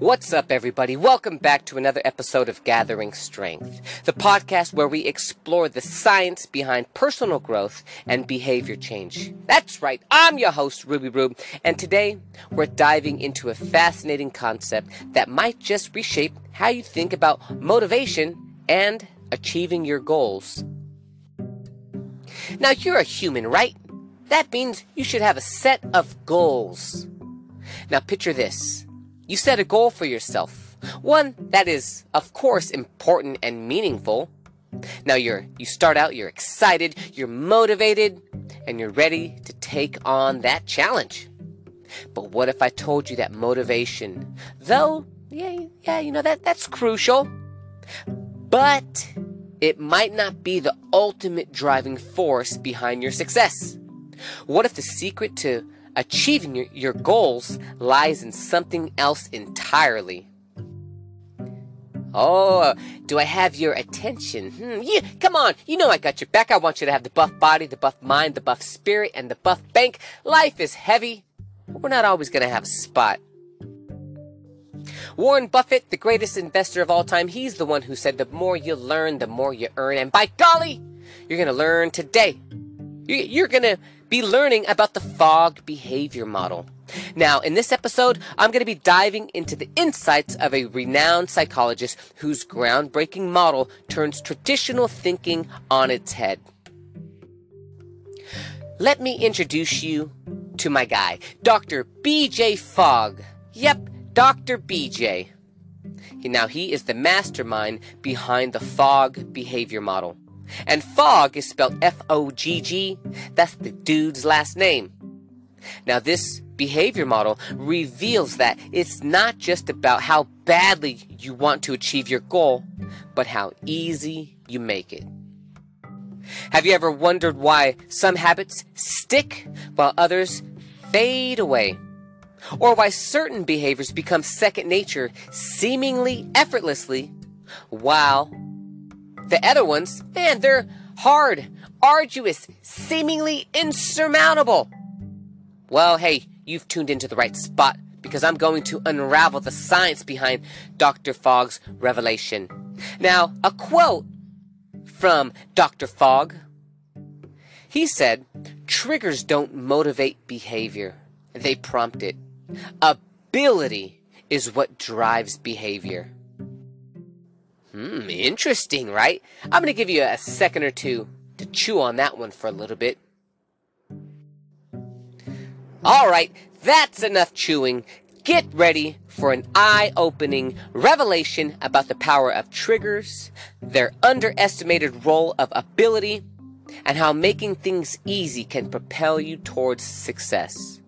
What's up, everybody? Welcome back to another episode of Gathering Strength, the podcast where we explore the science behind personal growth and behavior change. That's right, I'm your host, Ruby Rube, and today we're diving into a fascinating concept that might just reshape how you think about motivation and achieving your goals. Now, you're a human, right? That means you should have a set of goals. Now, picture this you set a goal for yourself. One that is, of course, important and meaningful. Now you're, you start out, you're excited, you're motivated, and you're ready to take on that challenge. But what if I told you that motivation, though, yeah, yeah, you know, that, that's crucial, but it might not be the ultimate driving force behind your success? What if the secret to achieving your, goals lies in something else entirely. Oh, do I have your attention? Hmm, yeah, come on, you know I got your back. I want you to have the buff body, the buff mind, the buff spirit, and the buff bank. Life is heavy. We're not always going to have a spot. Warren Buffett, the greatest investor of all time, he's the one who said the more you learn, the more you earn. And by golly, you're going to learn today. You're going to be learning about the Fogg behavior model. Now, in this episode, I'm going to be diving into the insights of a renowned psychologist whose groundbreaking model turns traditional thinking on its head. Let me introduce you to my guy, Dr. BJ Fogg. Yep, Dr. BJ. Now, he is the mastermind behind the Fogg behavior model. And Fogg is spelled F O G G. That's the dude's last name. Now, this behavior model reveals that it's not just about how badly you want to achieve your goal, but how easy you make it. Have you ever wondered why some habits stick while others fade away? Or why certain behaviors become second nature seemingly effortlessly while the other ones, man, they're hard, arduous, seemingly insurmountable. Well, hey, you've tuned into the right spot because I'm going to unravel the science behind Dr. Fogg's revelation. Now, a quote from Dr. Fogg. He said, Triggers don't motivate behavior, they prompt it. Ability is what drives behavior. Hmm, interesting, right? I'm going to give you a second or two to chew on that one for a little bit. All right, that's enough chewing. Get ready for an eye opening revelation about the power of triggers, their underestimated role of ability, and how making things easy can propel you towards success.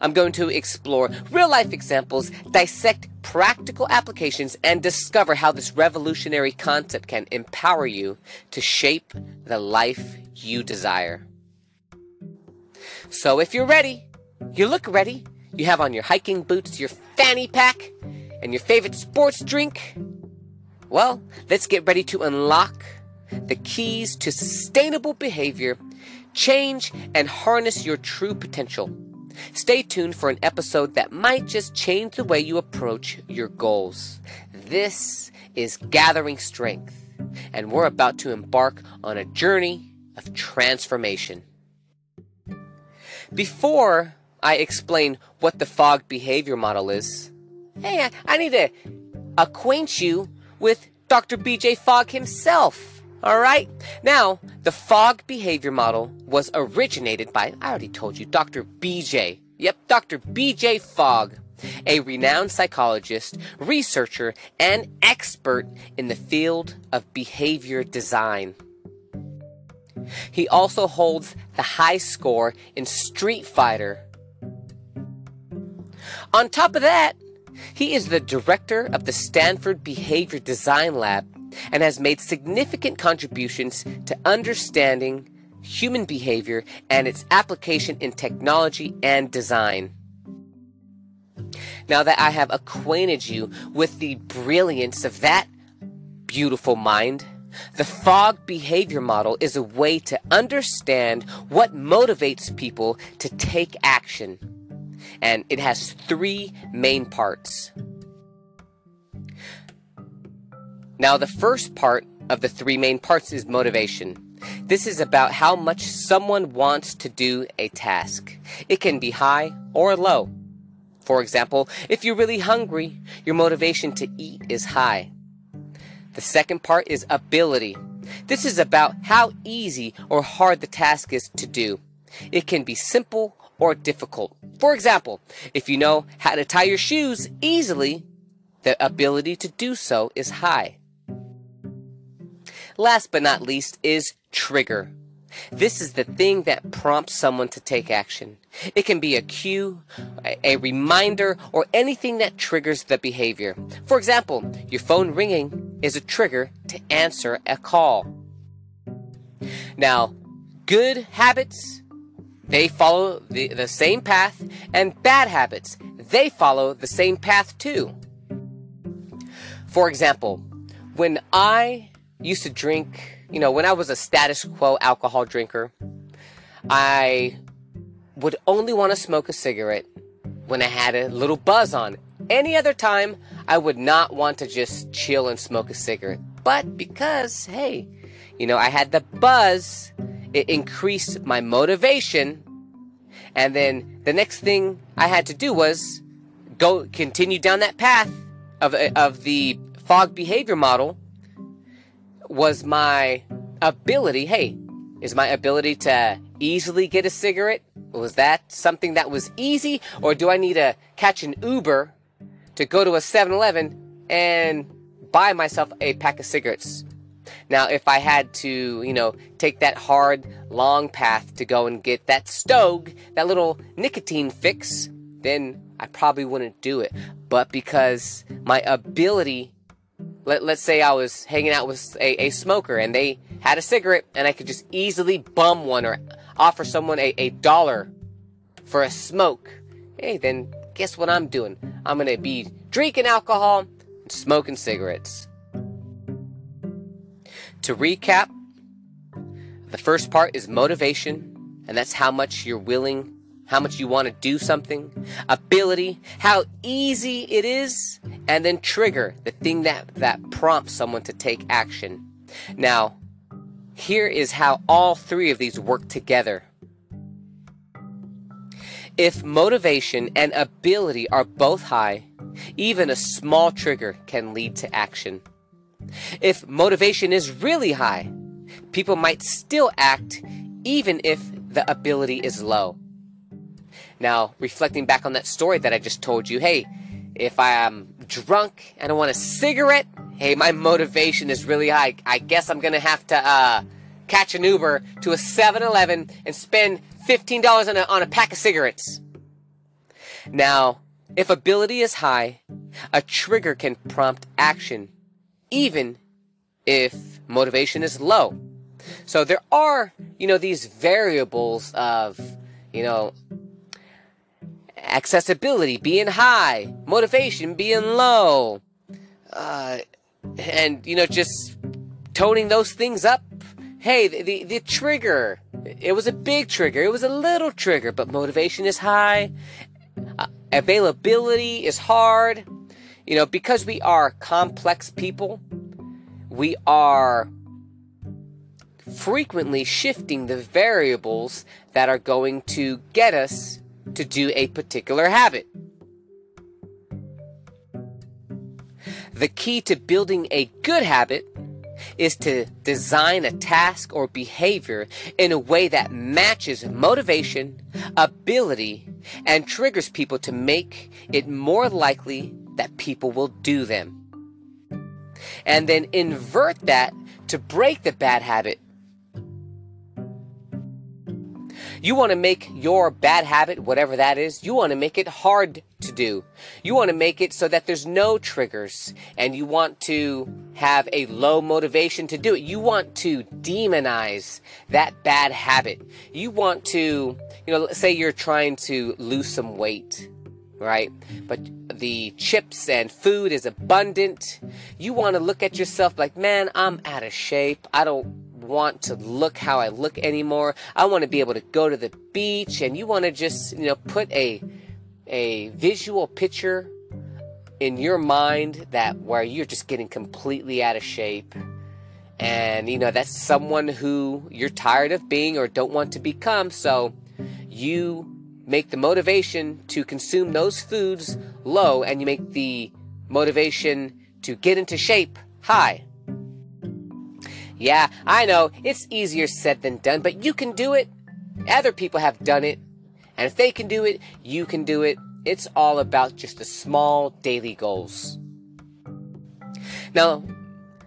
I'm going to explore real life examples, dissect practical applications, and discover how this revolutionary concept can empower you to shape the life you desire. So if you're ready, you look ready, you have on your hiking boots, your fanny pack, and your favorite sports drink, well, let's get ready to unlock the keys to sustainable behavior, change, and harness your true potential. Stay tuned for an episode that might just change the way you approach your goals. This is Gathering Strength, and we're about to embark on a journey of transformation. Before I explain what the Fogg behavior model is, hey, I need to acquaint you with Dr. BJ Fogg himself. All right. Now, the Fogg behavior model was originated by, I already told you, Dr. BJ. Yep, Dr. BJ Fogg, a renowned psychologist, researcher, and expert in the field of behavior design. He also holds the high score in Street Fighter. On top of that, he is the director of the Stanford Behavior Design Lab and has made significant contributions to understanding human behavior and its application in technology and design. Now that I have acquainted you with the brilliance of that beautiful mind, the Fogg behavior model is a way to understand what motivates people to take action. And it has three main parts. Now, the first part of the three main parts is motivation. This is about how much someone wants to do a task. It can be high or low. For example, if you're really hungry, your motivation to eat is high. The second part is ability. This is about how easy or hard the task is to do. It can be simple or difficult. For example, if you know how to tie your shoes easily, the ability to do so is high. Last but not least is trigger. This is the thing that prompts someone to take action. It can be a cue, a reminder, or anything that triggers the behavior. For example, your phone ringing is a trigger to answer a call. Now, good habits, they follow the, the same path, and bad habits, they follow the same path too. For example, when I used to drink, you know, when I was a status quo alcohol drinker, I would only want to smoke a cigarette when I had a little buzz on. Any other time, I would not want to just chill and smoke a cigarette. But because, hey, you know, I had the buzz, it increased my motivation. And then the next thing I had to do was go continue down that path of, of the Fogg behavior model was my ability. Hey, is my ability to easily get a cigarette? Was that something that was easy? Or do I need to catch an Uber to go to a 7 Eleven and buy myself a pack of cigarettes? Now, if I had to, you know, take that hard, long path to go and get that Stog, that little nicotine fix, then I probably wouldn't do it. But because my ability let, let's say I was hanging out with a, a smoker and they had a cigarette and I could just easily bum one or offer someone a, a dollar for a smoke. Hey, then guess what I'm doing? I'm going to be drinking alcohol and smoking cigarettes. To recap, the first part is motivation, and that's how much you're willing how much you want to do something, ability, how easy it is, and then trigger, the thing that, that prompts someone to take action. Now, here is how all three of these work together. If motivation and ability are both high, even a small trigger can lead to action. If motivation is really high, people might still act even if the ability is low. Now, reflecting back on that story that I just told you, hey, if I am drunk and I want a cigarette, hey, my motivation is really high. I guess I'm gonna have to uh, catch an Uber to a 7-Eleven and spend $15 on a, on a pack of cigarettes. Now, if ability is high, a trigger can prompt action, even if motivation is low. So there are, you know, these variables of, you know, accessibility being high, motivation being low, uh, and you know just toning those things up. Hey, the, the, the trigger, it was a big trigger, it was a little trigger, but motivation is high, uh, availability is hard. You know, because we are complex people, we are frequently shifting the variables that are going to get us to do a particular habit. The key to building a good habit is to design a task or behavior in a way that matches motivation, ability, and triggers people to make it more likely that people will do them. And then invert that to break the bad habit You want to make your bad habit, whatever that is, you want to make it hard to do. You want to make it so that there's no triggers and you want to have a low motivation to do it. You want to demonize that bad habit. You want to, you know, say you're trying to lose some weight, right? But the chips and food is abundant. You want to look at yourself like, man, I'm out of shape. I don't want to look how I look anymore. I want to be able to go to the beach and you want to just, you know, put a a visual picture in your mind that where you're just getting completely out of shape. And you know that's someone who you're tired of being or don't want to become. So you make the motivation to consume those foods low and you make the motivation to get into shape high yeah i know it's easier said than done but you can do it other people have done it and if they can do it you can do it it's all about just the small daily goals now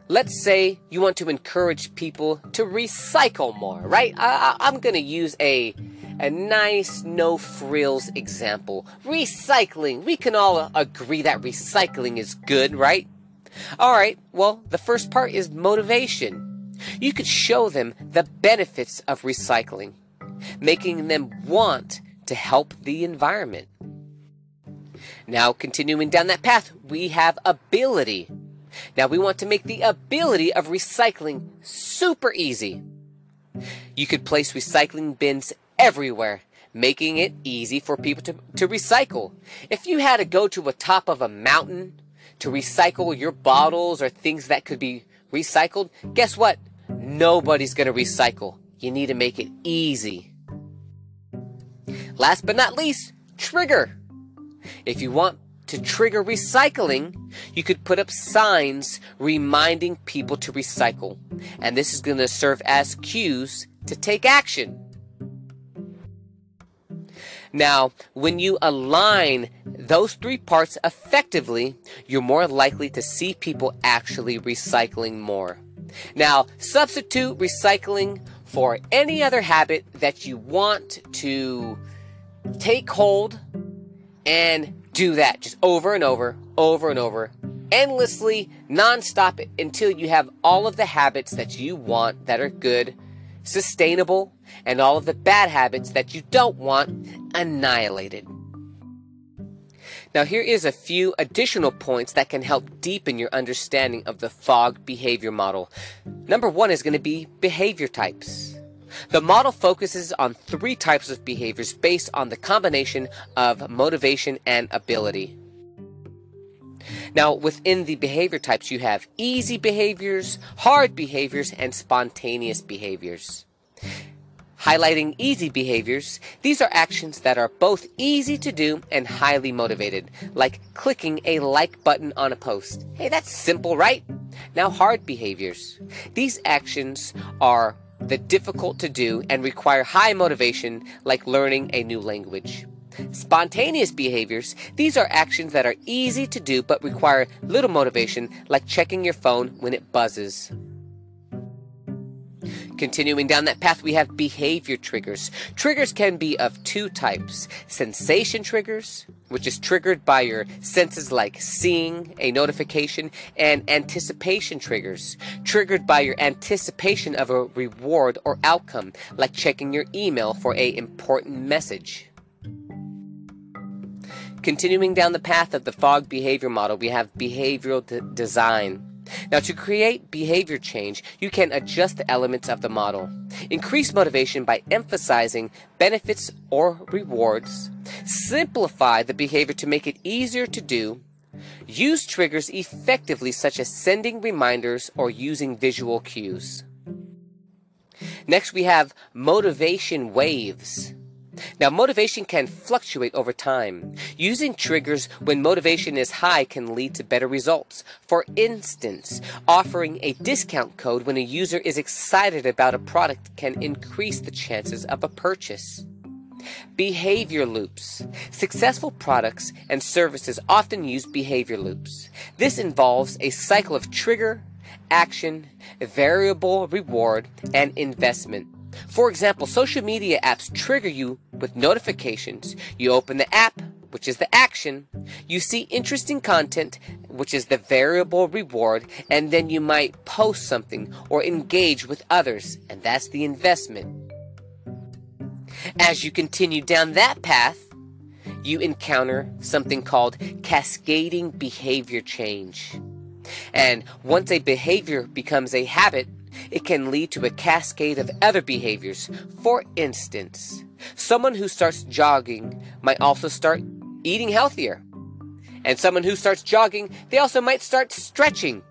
let's say you want to encourage people to recycle more, right? I, am going to use a a nice no frills example. Recycling. We can all agree that recycling is good, right? All right. Well, the first part is motivation. You could show them the benefits of recycling, making them want to help the environment. Now, continuing down that path, we have ability. Now we want to make the ability of recycling super easy. You could place recycling bins everywhere, making it easy for people to, to recycle. If you had to go to a top of a mountain to recycle your bottles or things that could be recycled, guess what? Nobody's to recycle. You need to make it easy. Last but not least, trigger. If you want to trigger recycling, you could put up signs reminding people to recycle. And this is going to serve as cues to take action. Now, when you align those three parts effectively, you're more likely to see people actually recycling more. Now, substitute recycling for any other habit that you want to take hold and do that just over and over, over and over, endlessly, nonstop until you have all of the habits that you want that are good, sustainable, and all of the bad habits that you don't want annihilated. Now, here is a few additional points that can help deepen your understanding of the Fogg behavior model. Number one is going to be behavior types. The model focuses on three types of behaviors based on the combination of motivation and ability. Now, within the behavior types, you have easy behaviors, hard behaviors, and spontaneous behaviors. Highlighting easy behaviors, these are actions that are both easy to do and highly motivated, like clicking a like button on a post. Hey, that's simple, right? Now, hard behaviors. These actions are the difficult to do and require high motivation, like learning a new language. Spontaneous behaviors, these are actions that are easy to do but require little motivation, like checking your phone when it buzzes. Continuing down that path, we have behavior triggers. Triggers can be of two types sensation triggers, which is triggered by your senses like seeing a notification, and anticipation triggers, triggered by your anticipation of a reward or outcome, like checking your email for a important message. Continuing down the path of the Fogg behavior model, we have behavioral d- design. Now, to create behavior change, you can adjust the elements of the model. Increase motivation by emphasizing benefits or rewards. Simplify the behavior to make it easier to do. Use triggers effectively, such as sending reminders or using visual cues. Next, we have motivation waves. Now, motivation can fluctuate over time. Using triggers when motivation is high can lead to better results. For instance, offering a discount code when a user is excited about a product can increase the chances of a purchase. Behavior loops. Successful products and services often use behavior loops. This involves a cycle of trigger, action, variable reward, and investment. For example, social media apps trigger you with notifications. You open the app, which is the action. You see interesting content, which is the variable reward, and then you might post something or engage with others, and that's the investment. As you continue down that path, you encounter something called cascading behavior change. And once a behavior becomes a habit, it can lead to a cascade of other behaviors. For instance, someone who starts jogging might also start eating healthier. And someone who starts jogging, they also might start stretching.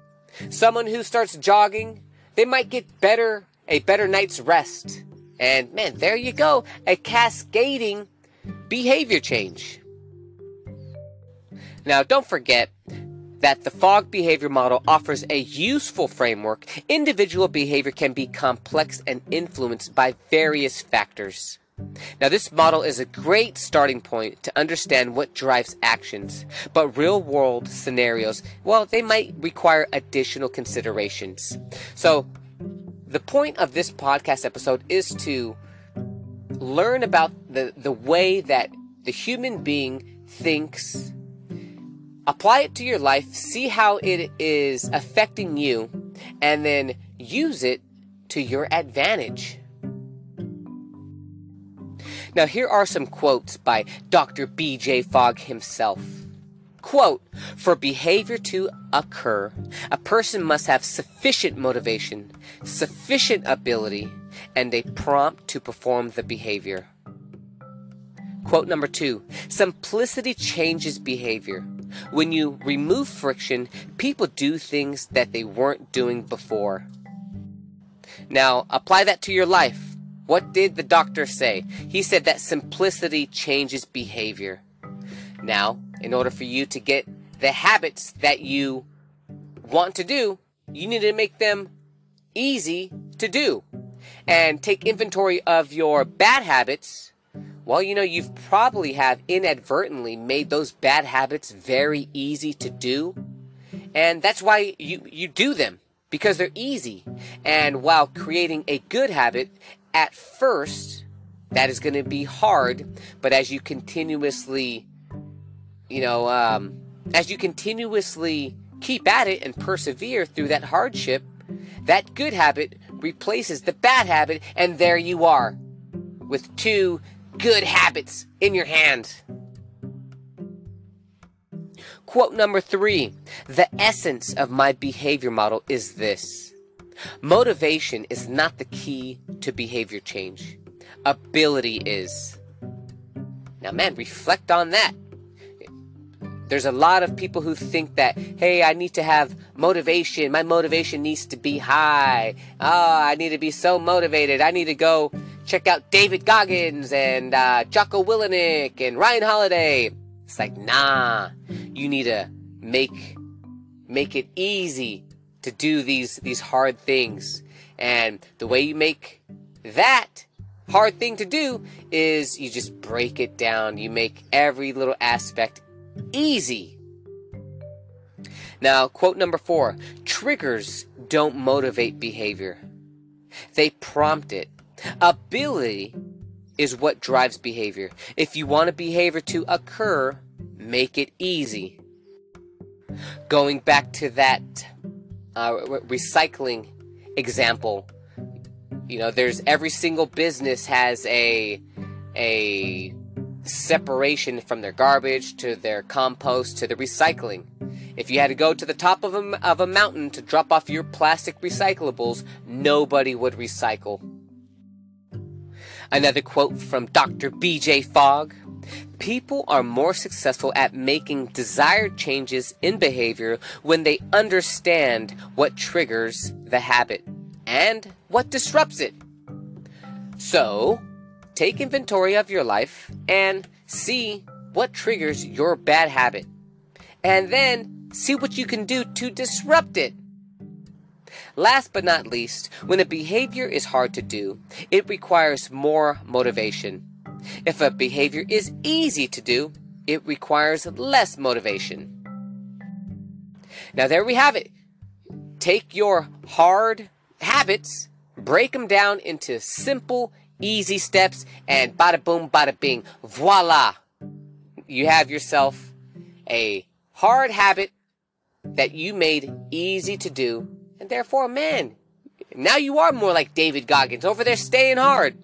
Someone who starts jogging, they might get better, a better night's rest. And man, there you go, a cascading behavior change. Now, don't forget that the Fogg behavior model offers a useful framework. Individual behavior can be complex and influenced by various factors. Now, this model is a great starting point to understand what drives actions, but real world scenarios, well, they might require additional considerations. So, the point of this podcast episode is to learn about the, the way that the human being thinks, apply it to your life, see how it is affecting you, and then use it to your advantage. Now, here are some quotes by Dr. B.J. Fogg himself. Quote, for behavior to occur, a person must have sufficient motivation, sufficient ability, and a prompt to perform the behavior. Quote number two, simplicity changes behavior. When you remove friction, people do things that they weren't doing before. Now, apply that to your life. What did the doctor say? He said that simplicity changes behavior. Now, in order for you to get the habits that you want to do, you need to make them easy to do. And take inventory of your bad habits. Well, you know, you've probably have inadvertently made those bad habits very easy to do. And that's why you, you do them because they're easy. And while creating a good habit at first, that is going to be hard, but as you continuously, you know, um, as you continuously keep at it and persevere through that hardship, that good habit replaces the bad habit, and there you are with two good habits in your hand. Quote number three The essence of my behavior model is this Motivation is not the key to behavior change, ability is. Now, man, reflect on that. There's a lot of people who think that, hey, I need to have motivation. My motivation needs to be high. Oh, I need to be so motivated. I need to go check out David Goggins and uh, Jocko Willink and Ryan Holiday. It's like, nah, you need to make make it easy to do these these hard things. And the way you make that hard thing to do is you just break it down. You make every little aspect easy. Now, quote number four triggers don't motivate behavior, they prompt it. Ability is what drives behavior. If you want a behavior to occur, make it easy. Going back to that uh, recycling example, you know, there's every single business has a a separation from their garbage to their compost to the recycling. If you had to go to the top of a, of a mountain to drop off your plastic recyclables, nobody would recycle. Another quote from Dr. B.J. Fogg People are more successful at making desired changes in behavior when they understand what triggers the habit and what disrupts it. So, take inventory of your life and see what triggers your bad habit. And then see what you can do to disrupt it. Last but not least, when a behavior is hard to do, it requires more motivation. If a behavior is easy to do, it requires less motivation. Now, there we have it. Take your hard habits, break them down into simple, easy steps, and bada boom, bada bing. Voila! You have yourself a hard habit that you made easy to do, and therefore, a man, now you are more like David Goggins over there staying hard.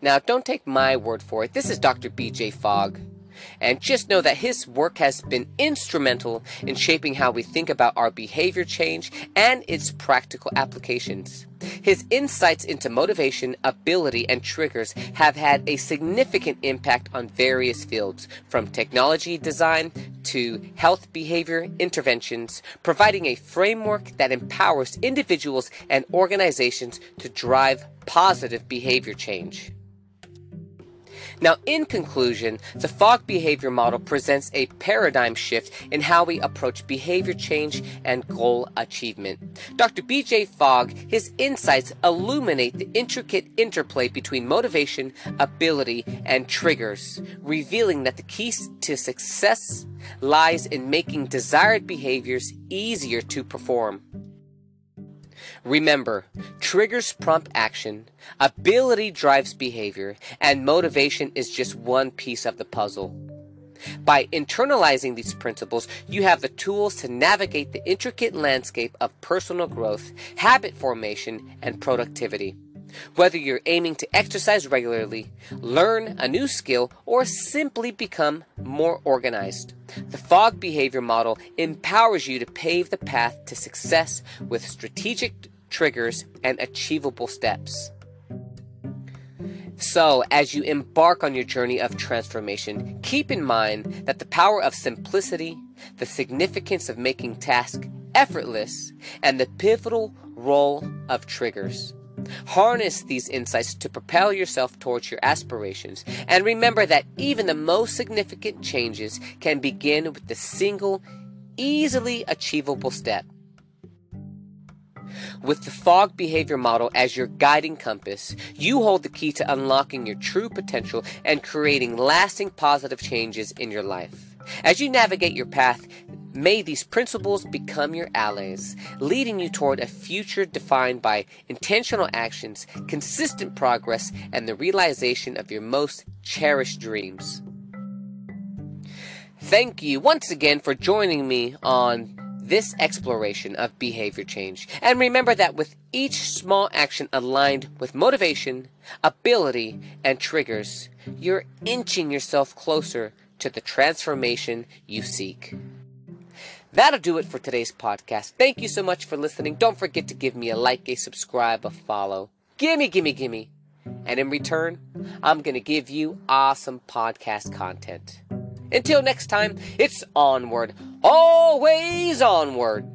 Now, don't take my word for it. This is Dr. BJ Fogg. And just know that his work has been instrumental in shaping how we think about our behavior change and its practical applications. His insights into motivation, ability, and triggers have had a significant impact on various fields, from technology design to health behavior interventions, providing a framework that empowers individuals and organizations to drive positive behavior change. Now, in conclusion, the Fogg behavior model presents a paradigm shift in how we approach behavior change and goal achievement. Dr. B.J. Fogg, his insights illuminate the intricate interplay between motivation, ability, and triggers, revealing that the key to success lies in making desired behaviors easier to perform. Remember, triggers prompt action, ability drives behavior, and motivation is just one piece of the puzzle. By internalizing these principles, you have the tools to navigate the intricate landscape of personal growth, habit formation, and productivity. Whether you're aiming to exercise regularly, learn a new skill, or simply become more organized, the Fogg behavior model empowers you to pave the path to success with strategic triggers, and achievable steps. So, as you embark on your journey of transformation, keep in mind that the power of simplicity, the significance of making tasks effortless, and the pivotal role of triggers. Harness these insights to propel yourself towards your aspirations, and remember that even the most significant changes can begin with the single, easily achievable step. With the Fogg behavior model as your guiding compass, you hold the key to unlocking your true potential and creating lasting positive changes in your life. As you navigate your path, may these principles become your allies, leading you toward a future defined by intentional actions, consistent progress, and the realization of your most cherished dreams. Thank you once again for joining me on this exploration of behavior change. And remember that with each small action aligned with motivation, ability, and triggers, you're inching yourself closer to the transformation you seek. That'll do it for today's podcast. Thank you so much for listening. Don't forget to give me a like, a subscribe, a follow. Gimme, gimme, gimme. And in return, I'm going to give you awesome podcast content. Until next time, it's onward, always onward.